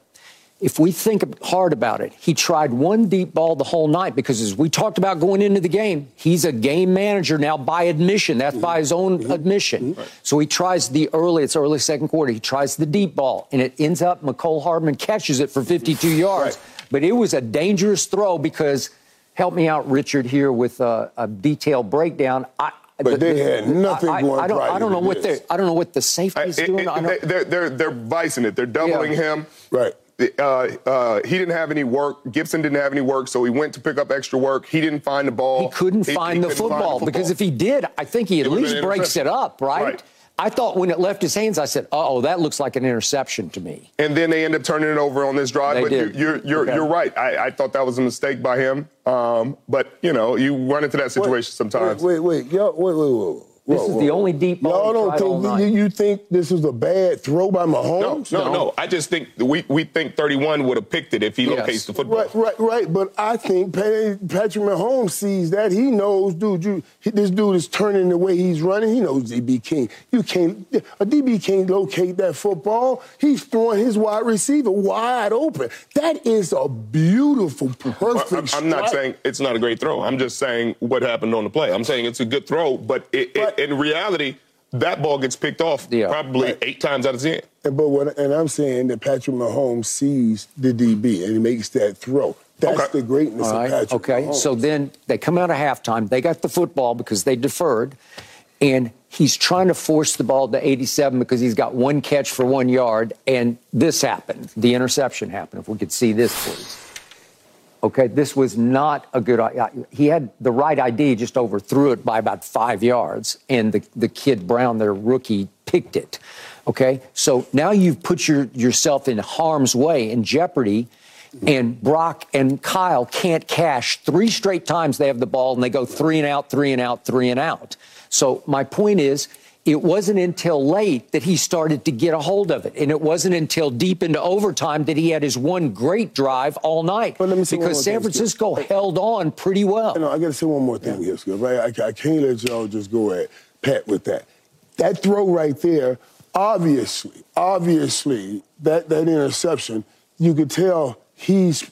If we think hard about it, he tried one deep ball the whole night because, as we talked about going into the game, he's a game manager now by admission. That's by his own mm-hmm. admission. Mm-hmm. Right. So he tries the early, it's early second quarter, he tries the deep ball, and it ends up Mecole Hardman catches it for 52 mm-hmm. yards. Right. But it was a dangerous throw because, help me out, Richard, here with a, a detailed breakdown. I, but they had nothing I, going I, I don't, I don't know what they I don't know what the safety's I, doing. It, it, they're, they're they're vicing it. They're doubling yeah. him. Right. Uh, uh, he didn't have any work. Gipson didn't have any work, so he went to pick up extra work. He didn't find the ball. He couldn't, he, find, he the couldn't find, the football because if he did, I think he at least breaks it up, right? right? I thought when it left his hands, I said, "Oh, that looks like an interception to me." And then they end up turning it over on this drive. They but did. you're you're okay. you're right. I, I, thought that was a mistake by him. Um, but you know, you run into that situation wait, sometimes. Wait, wait, wait, yo, wait, wait, wait. This whoa, is whoa. the only deep ball. Y'all don't think you, you, think this was a bad throw by Mahomes? No, no, no. no. I just think we, we think 31 would have picked it if he yes. locates the football. Right, right, right. But I think Patrick Mahomes sees that. He knows, dude, you, this dude is turning the way he's running. He knows DB King. You can't a DB can't locate that football. He's throwing his wide receiver wide open. That is a beautiful, perfect. Well, I'm, I'm not saying it's not a great throw. I'm just saying what happened on the play. I'm saying it's a good throw, but it, it in reality, that ball gets picked off yeah. probably right. eight times out of ten. And, but what, and I'm saying that Patrick Mahomes sees the DB and he makes that throw. That's okay. the greatness of Patrick Okay, Mahomes. so then they come out of halftime. They got the football because they deferred, and he's trying to force the ball to 87 because he's got one catch for one yard, and this happened. The interception happened. If we could see this, please. Okay, this was not a good. Idea. He had the right ID, just overthrew it by about five yards, and the the kid Brown, their rookie, picked it. Okay, so now you've put your, yourself in harm's way, in jeopardy, and Brock and Kyle can't cash three straight times. They have the ball and they go three and out, three and out, three and out. So my point is it wasn't until late that he started to get a hold of it. And it wasn't until deep into overtime that he had his one great drive all night. because San Francisco held on pretty well. know, I got to say one more thing yeah. here, right? I, I can't let y'all just go at Pat with that. That throw right there, obviously, obviously, that, that interception, you could tell he's.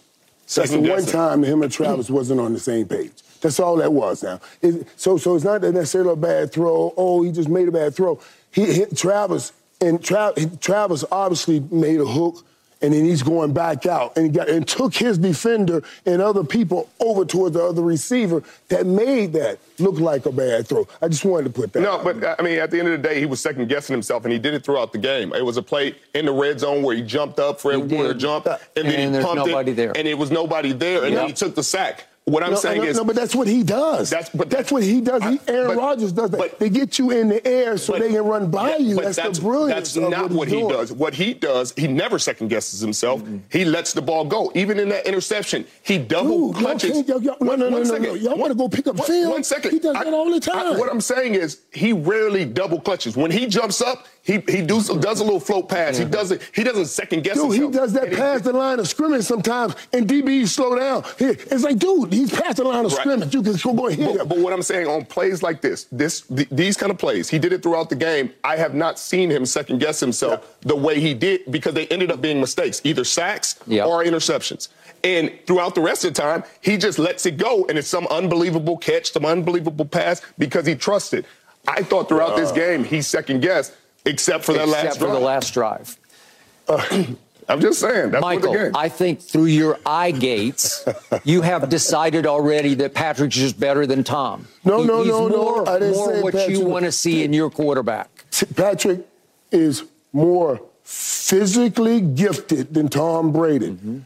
That's the one time him and Travis wasn't on the same page. That's all that was now. It, so, so it's not necessarily a bad throw. Oh, he just made a bad throw. He hit Travis, and Tra- Travis obviously made a hook, and then he's going back out, and got and took his defender and other people over towards the other receiver that made that look like a bad throw. I just wanted to put that. No, but I mean, at the end of the day, he was second guessing himself, and he did it throughout the game. It was a play in the red zone where he jumped up for everyone to jump, and, and then he pumped it, there. and it was nobody there, and yep. then he took the sack. What I'm no, saying no, is no, but that's what he does. That's but that's what he does. He, Aaron Rodgers does that. But, they get you in the air so but, they can run by yeah, you. That's, that's, the brilliance. That's not what, what he doing. does. What he does, he never second guesses himself. Mm-hmm. He lets the ball go. Even in that interception, he double Dude, clutches. Y'all, y'all, no, no, no, no, no, Y'all want to go pick up one, film? One second. He does I, that all the time. I, what I'm saying is, he rarely double clutches. When he jumps up, he he does, does a little float pass. He doesn't he doesn't second guess himself. dude, himself. he does that past the line of scrimmage sometimes, and DBs slow down. It's like, dude, he's past the line of right. scrimmage. You can go ahead. But, but, what I'm saying on plays like this, this th- these kind of plays, he did it throughout the game. I have not seen him second guess himself yeah. the way he did because they ended up being mistakes, either sacks yep. or interceptions. And throughout the rest of the time, he just lets it go, and it's some unbelievable catch, some unbelievable pass because he trusted. I thought throughout uh, this game he second guessed except for that except last for drive. the last drive. Uh, I'm just saying. That's Michael, I think through your eye gates, you have decided already that Patrick's just better than Tom. No, he, no, no, more, no. I didn't more say what Patrick. you want to see in your quarterback. Patrick is more physically gifted than Tom Brady. Mm-hmm.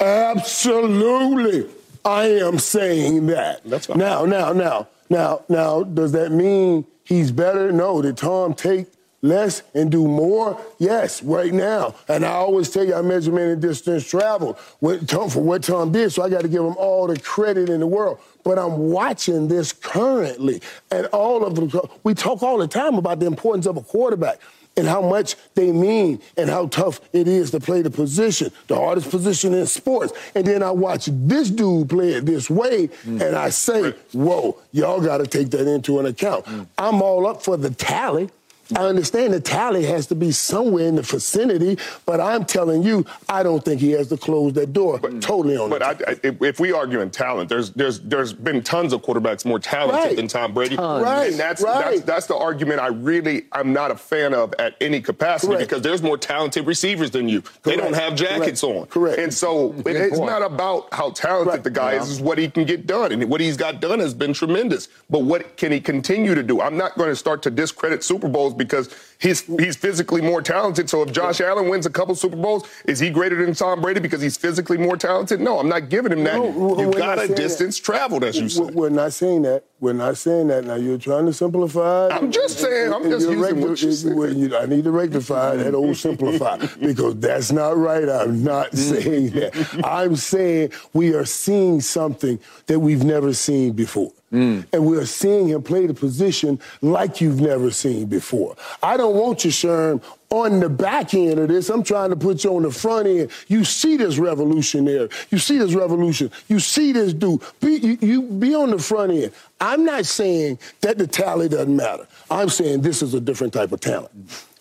Absolutely. I am saying that. That's fine. Now, now, now, now, now, does that mean he's better? No. Did Tom take less and do more? Yes, right now. And I always tell you I measure measurement and distance traveled for what Tom did, so I got to give him all the credit in the world. But I'm watching this currently, and all of them, we talk all the time about the importance of a quarterback and how much they mean and how tough it is to play the position, the hardest position in sports. And then I watch this dude play it this way, mm. and I say, whoa, y'all got to take that into an account. Mm. I'm all up for the tally. I understand the tally has to be somewhere in the vicinity, but I'm telling you, I don't think he has to close that door. But, totally on. But I, I, if we argue in talent, there's there's there's been tons of quarterbacks more talented Right. than Tom Brady, Tons. Right, and that's, right. that's that's the argument I really I'm not a fan of at any capacity Correct. because there's more talented receivers than you. They don't have jackets Correct. on, Correct. And so it- it's not about how talented Right. the guy Yeah. is; is what he can get done, and what he's got done has been tremendous. But what can he continue to do? I'm not going to start to discredit Super Bowls because he's he's physically more talented. So if Josh Allen wins a couple Super Bowls, is he greater than Tom Brady because he's physically more talented? No, I'm not giving him that. No, You've got a saying that. distance traveled, as you said. We're not saying that. We're not saying that. Now you're trying to simplify. I'm just saying, I'm just using what you said. I need to rectify that old simplify because that's not right. I'm not mm. saying that. I'm saying we are seeing something that we've never seen before. Mm. And we're seeing him play the position like you've never seen before. I don't want you, Sherm, on the back end of this. I'm trying to put you on the front end. You see this revolution revolutionary. You see this revolution. You see this dude. Be, you, you be on the front end. I'm not saying that the tally doesn't matter. I'm saying this is a different type of talent.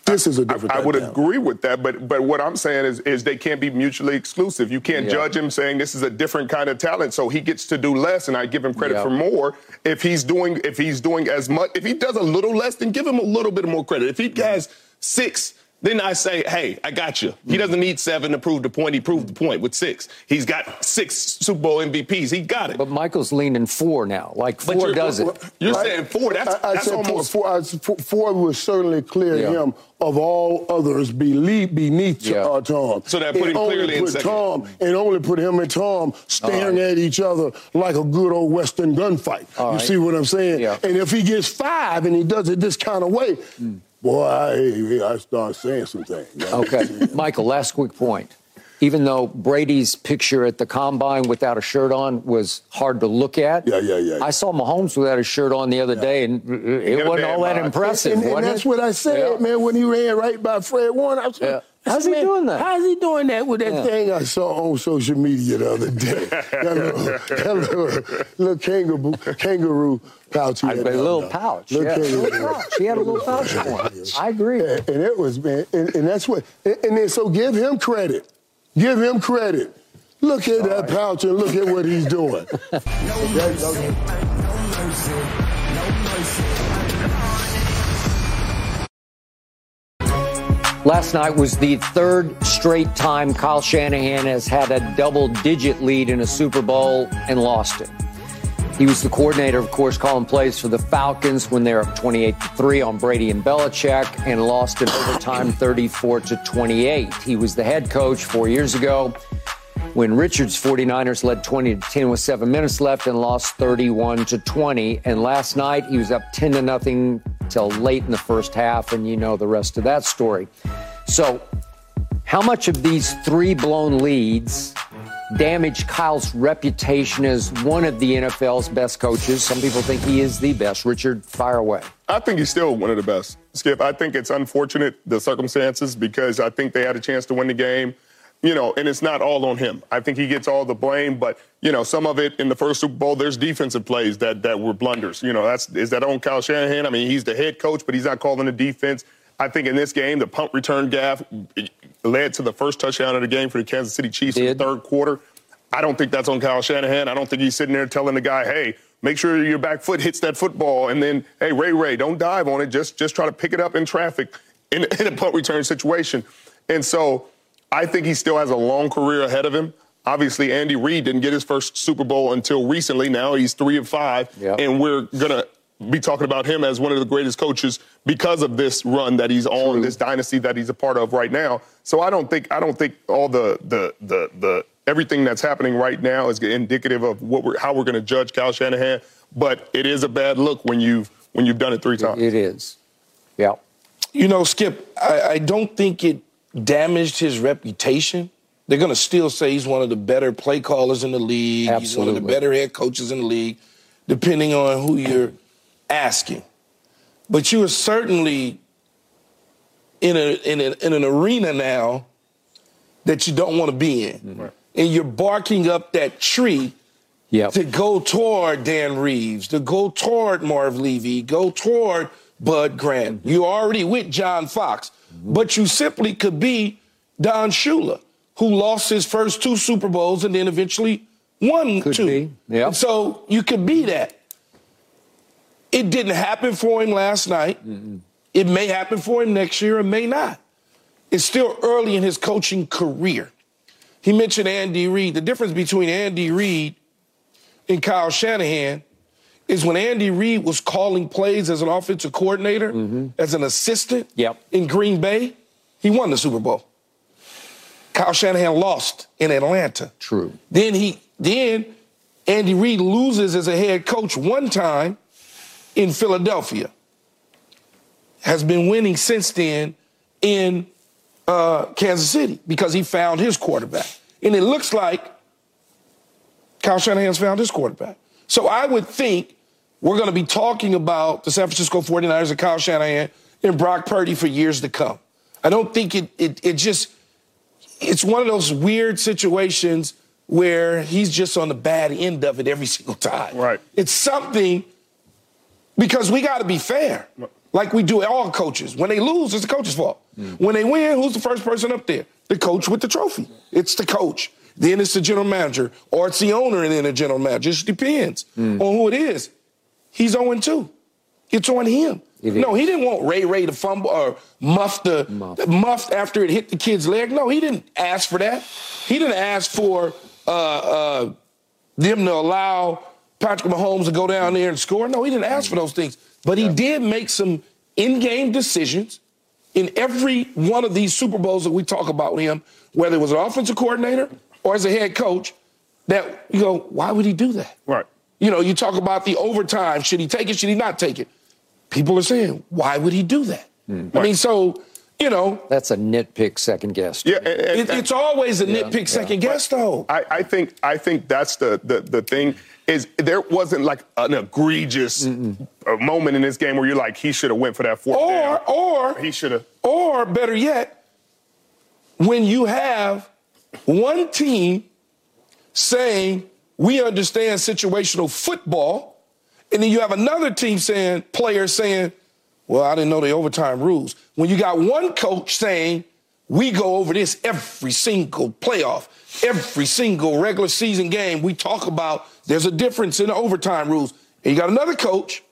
This is a different I type would agree with that, but but what I'm saying is is they can't be mutually exclusive. You can't Yeah. judge him saying this is a different kind of talent, so he gets to do less, and I give him credit Yeah. for more. If he's doing if he's doing as much, if he does a little less, then give him a little bit more credit. If he has six. Then I say, hey, I got you. He doesn't need seven to prove the point. He proved the point with six. He's got six Super Bowl MVPs. He got it. But Michael's leaning four now. Like four you're- does it. You're Right? saying four. That's, I, I that's said almost. four, four, four, four would certainly clear Yeah. him of all others beneath, beneath Yeah. uh, Tom. So that put And him only clearly in put second. Tom and only put him and Tom staring at each other like a good old Western gunfight. All you right. see what I'm saying? Yeah. And if he gets five and he does it this kind of way, boy, I, I start saying some things. Okay. Michael, last quick point. Even though Brady's picture at the combine without a shirt on was hard to look at, Yeah, yeah, yeah. I saw Mahomes without a shirt on the other day, and it wasn't all that vibe. impressive. And, and wasn't that's it? what I said, Yeah. man, when he ran right by Fred Warner. I was Yeah. like, How's he man, doing that? How's he doing that with that Yeah. thing I saw on social media the other day? that little, that little, little kangaroo, kangaroo pouch. he I- had a little there. pouch. Little yeah, kangaroo. little pouch. He had a little pouch for him. I agree. And, and it was, man, and, and that's what, and, and then so give him credit. Give him credit. Look at that pouch and look at what he's doing. Last night was the third straight time Kyle Shanahan has had a double digit lead in a Super Bowl and lost it. He was the coordinator, of course, calling plays for the Falcons when they're up 28 3 on Brady and Belichick and lost in overtime 34 to 28. He was the head coach four years ago when Richards 49ers led 20 to 10 with seven minutes left and lost 31 to 20. And last night he was up 10 to nothing till late in the first half, and you know the rest of that story. So, how much of these three blown leads damage Kyle's reputation as one of the NFL's best coaches? Some people think he is the best. Richard, fire away. I think he's still one of the best. Skip, I think it's unfortunate the circumstances because I think they had a chance to win the game. You know, and it's not all on him. I think he gets all the blame, but you know, some of it in the first Super Bowl, there's defensive plays that that were blunders. You know, that's is that on Kyle Shanahan? I mean, he's the head coach, but he's not calling the defense. I think in this game, the punt return gaff led to the first touchdown of the game for the Kansas City Chiefs in the third quarter. I don't think that's on Kyle Shanahan. I don't think he's sitting there telling the guy, hey, make sure your back foot hits that football. And then, hey, Ray Ray, don't dive on it. Just just try to pick it up in traffic in, in a punt return situation. And so I think he still has a long career ahead of him. Obviously, Andy Reid didn't get his first Super Bowl until recently. Now he's three of five. Yep. And we're going to be talking about him as one of the greatest coaches because of this run that he's on, this dynasty that he's a part of right now. So I don't think I don't think all the the the the everything that's happening right now is indicative of what we're how we're going to judge Kyle Shanahan. But it is a bad look when you've when you've done it three times. It is. Yeah. You know, Skip, I, I don't think it damaged his reputation. They're going to still say he's one of the better play callers in the league. He's one of the better head coaches in the league, depending on who you're asking. But you are certainly in a in, a, in an arena now that you don't want to be in, mm-hmm. and you're barking up that tree Yep. to go toward Dan Reeves, to go toward Marv Levy, go toward Bud Grant. Mm-hmm. You're already with John Fox. But you simply could be Don Shula, who lost his first two Super Bowls and then eventually won Could two. yeah. So you could be that. It didn't happen for him last night. Mm-hmm. It may happen for him next year, it may not. It's still early in his coaching career. He mentioned Andy Reid. The difference between Andy Reid and Kyle Shanahan is when Andy Reid was calling plays as an offensive coordinator, as an assistant Yep. in Green Bay, he won the Super Bowl. Kyle Shanahan lost in Atlanta. True. Then he then Andy Reid loses as a head coach one time in Philadelphia. Has been winning since then in uh, Kansas City because he found his quarterback. And it looks like Kyle Shanahan's found his quarterback. So I would think we're going to be talking about the San Francisco 49ers and Kyle Shanahan and Brock Purdy for years to come. I don't think it, it, it just, it's one of those weird situations where he's just on the bad end of it every single time. Right. It's something because we got to be fair, like we do all coaches. When they lose, it's the coach's fault. Mm. When they win, who's the first person up there? The coach with the trophy. It's the coach. Then it's the general manager, or it's the owner and then the general manager. It just depends mm. on who it is. He's 0 2. It's on him. It no, he didn't want Ray Ray to fumble or muff the Muff. muffed after it hit the kid's leg. No, he didn't ask for that. He didn't ask for uh, uh, them to allow Patrick Mahomes to go down there and score. No, he didn't ask for those things. But he did make some in-game decisions in every one of these Super Bowls that we talk about with him, whether it was an offensive coordinator or as a head coach, that you go, why would he do that? Right. You know, you talk about the overtime. Should he take it? Should he not take it? People are saying, why would he do that? I mean, so, you know, That's a nitpick second guess. Yeah, and- and- it, it's always a Yeah, nitpick yeah. second guess, though. I, I think I think that's the, the the thing is there wasn't like an egregious uh, moment in this game where you're like he should have went for that fourth Or, down. or, he should have. Or better yet, when you have one team saying, we understand situational football, and then you have another team saying, players saying, well, I didn't know the overtime rules. When you got one coach saying, we go over this every single playoff, every single regular season game, we talk about there's a difference in the overtime rules. And you got another coach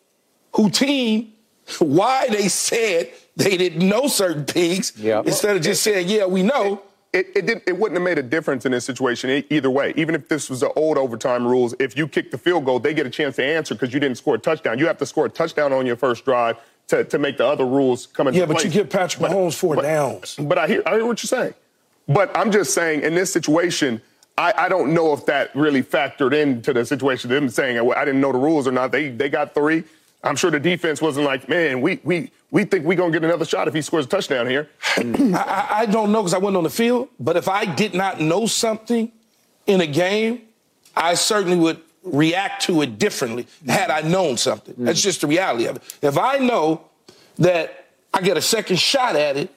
who team why they said they didn't know certain things Yep. instead of just saying, yeah, we know. It, it didn't. It wouldn't have made a difference in this situation either way. Even if this was the old overtime rules, if you kick the field goal, they get a chance to answer because you didn't score a touchdown. You have to score a touchdown on your first drive to, to make the other rules come into play. Yeah, but you get Patrick But- Mahomes four but- downs. But I hear, I hear what you're saying. But I'm just saying, in this situation, I, I don't know if that really factored into the situation. Them saying I didn't know the rules or not. They they got three. I'm sure the defense wasn't like, man, we we we think we're gonna get another shot if he scores a touchdown here. Mm. I, I, I don't know because I wasn't on the field, but if I did not know something in a game, I certainly would react to it differently had I known something. That's mm. just the reality of it. If I know that I get a second shot at it,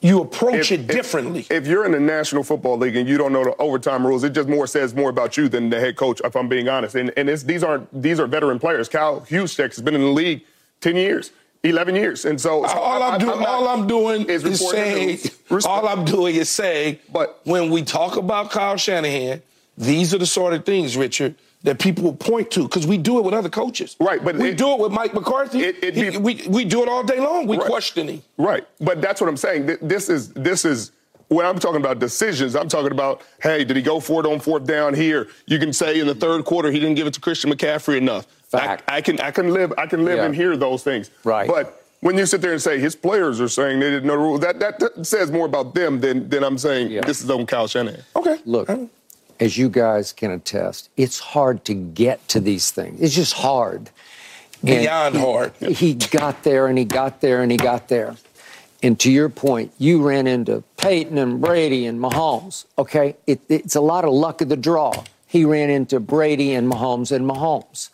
you approach it differently. If, you're in the National Football League and you don't know the overtime rules, it just more says more about you than the head coach. If I'm being honest, and and it's, these aren't these are veteran players. Kyle Juszczyk has been in the league ten years, eleven years, and so, so all I- I'm doing, not- all I'm doing is, reporting saying, all I'm doing is saying, But- when we talk about Kyle Shanahan, these are the sort of things, Richard, that people will point to because we do it with other coaches. Right, but we it- do it with Mike McCarthy. it- it'd He- we we do it all day long. We Right. him, Right, but that's what I'm saying. This is this is when I'm talking about decisions. I'm talking about, hey, did he go for it on fourth down here? You can say in the third quarter he didn't give it to Christian McCaffrey enough. Fact. I, I can I can live I can live Yeah. and hear those things. Right. But when you sit there and say his players are saying they didn't know the rules, that that, that says more about them than than I'm saying Yeah. this is on Kyle Shanahan. Okay. Look, as you guys can attest, it's hard to get to these things. It's just hard. Beyond he- hard. He got there and he got there and he got there. And to your point, you ran into Peyton and Brady and Mahomes. Okay, it, it's a lot of luck of the draw. He ran into Brady and Mahomes and Mahomes.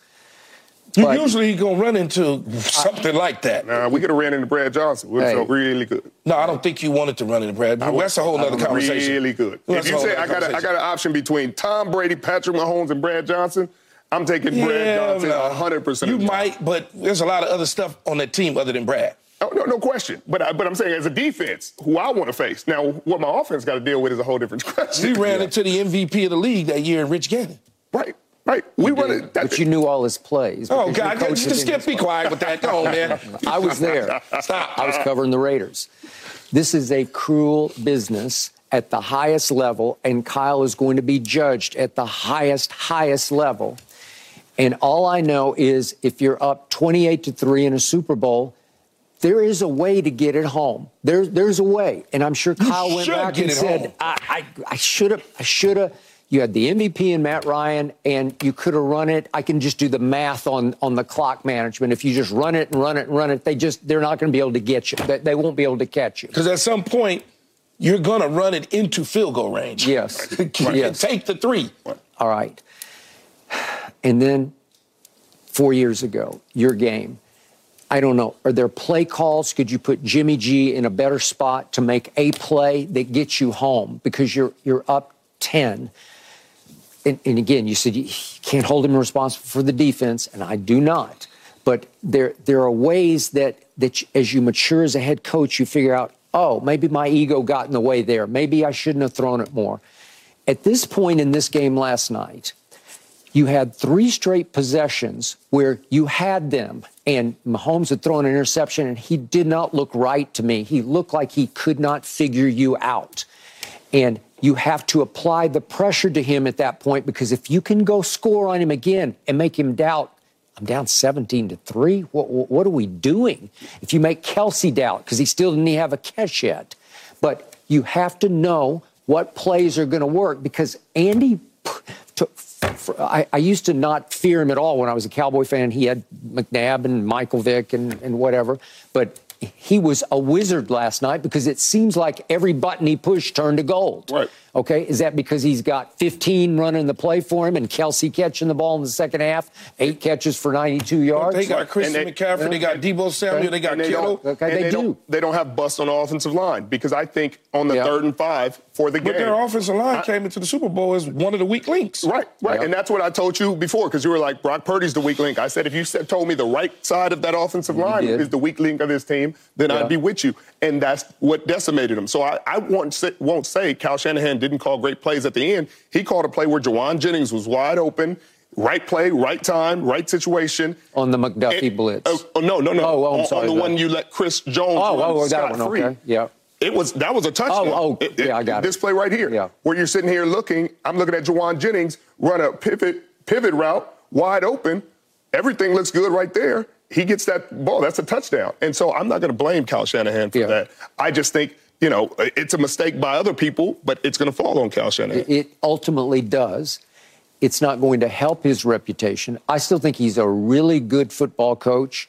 You But- usually gonna run into something like that. Uh, we could have ran into Brad Johnson. We Hey. felt really good. No, I don't think you wanted to run into Brad. That's a whole other conversation. Really good. That's if you say I got a, I got an option between Tom Brady, Patrick Mahomes, and Brad Johnson, I'm taking Brad Johnson no. 100%. You might, but there's a lot of other stuff on that team other than Brad. Oh, no, no question. But I, but I'm saying as a defense, who I want to face. Now, what my offense got to deal with is a whole different question. We ran yeah. into the MVP of the league that year in Rich Gannon. Right. Right. We run it. But you knew all his plays. Oh, God. Just, just get be quiet with that. Go on, man. I was there. Stop. I was covering the Raiders. This is a cruel business at the highest level, and Kyle is going to be judged at the highest, highest level. And all I know is if you're up 28 to 3 in a Super Bowl, there is a way to get it home. There's there's a way. And I'm sure Kyle you went back and said, home. I, I, I should have, I should have. You had the MVP and Matt Ryan, and you could have run it. I can just do the math on on the clock management. If you just run it and run it and run it, they just they're not going to be able to get you. They, they won't be able to catch you. Because at some point, you're going to run it into field goal range. Yes. yes. Take the three. All right. And then four years ago, your game. I don't know. Are there play calls? Could you put Jimmy G in a better spot to make a play that gets you home because you're you're up ten? And, and again, you said you can't hold him responsible for the defense, and I do not. But there there are ways that that as you mature as a head coach, you figure out, oh, maybe my ego got in the way there. Maybe I shouldn't have thrown it more. At this point in this game last night, you had three straight possessions where you had them, and Mahomes had thrown an interception, and he did not look right to me. He looked like he could not figure you out. And you have to apply the pressure to him at that point because if you can go score on him again and make him doubt, I'm down 17 to 3. What, what are we doing? If you make Kelce doubt, because he still didn't have a catch yet. But you have to know what plays are going to work because Andy I, I, used to not fear him at all when I was a Cowboy fan. He had McNabb and Michael Vick and, and whatever. But he was a wizard last night because it seems like every button he pushed turned to gold. Right. Okay, is that because he's got 15 running the play for him and Kelce catching the ball in the second half, eight catches for 92 yards? They got Christian they, McCaffrey, yeah. they got Deebo Samuel, they got they Kittle. Okay, they, they, do. Don't, they don't have bust on the offensive line because I think on the third and five for the but game. But their offensive line I, came into the Super Bowl as one of the weak links. Right, right. And that's what I told you before because you were like, Brock Purdy's the weak link. I said, if you said, told me the right side of that offensive line is the weak link of this team, then I'd be with you. And that's what decimated them. So I, I won't, say, won't say Kyle Shanahan didn't call great plays at the end. He called a play where Jauan Jennings was wide open. Right play, right time, right situation. On the McDuffie and, blitz. Oh, oh, no, no, no. Oh, oh I'm on, sorry. On the one you let Chris Jones oh, oh run oh, that one. free. Okay. Yeah. It was that was a touchdown. Oh, oh, it, yeah, I got this it. This play right here, yeah. where you're sitting here looking. I'm looking at Jauan Jennings run a pivot pivot route wide open. Everything looks good right there. He gets that ball. That's a touchdown. And so I'm not going to blame Kyle Shanahan for yeah. that. I just think you know, it's a mistake by other people, but it's going to fall on Kyle Shanahan. It ultimately does. It's not going to help his reputation. I still think he's a really good football coach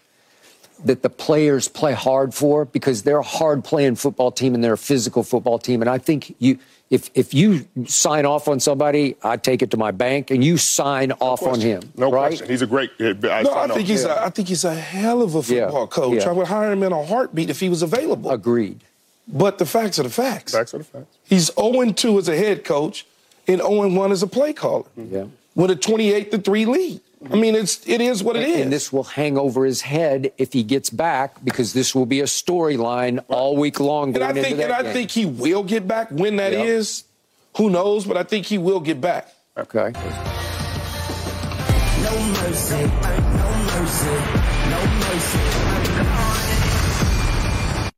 that the players play hard for because they're a hard playing football team and they're a physical football team. And I think you, if if you sign off on somebody, I take it to my bank and you sign no off question. on him. No right? question. He's a great. Uh, I no, I think he's. Yeah. A, I think he's a hell of a football yeah. coach. Yeah. I would hire him in a heartbeat if he was available. Agreed. But the facts are the facts. Facts are the facts. He's 0 2 as a head coach and 0 1 as a play caller. Mm-hmm. Yeah. With a 28 to 3 lead. I mean, it's it is what it and, is. And this will hang over his head if he gets back because this will be a storyline all week long. and I think and game. Think he will get back when that yep. is. Who knows? But I think he will get back. Okay. No mercy, no mercy.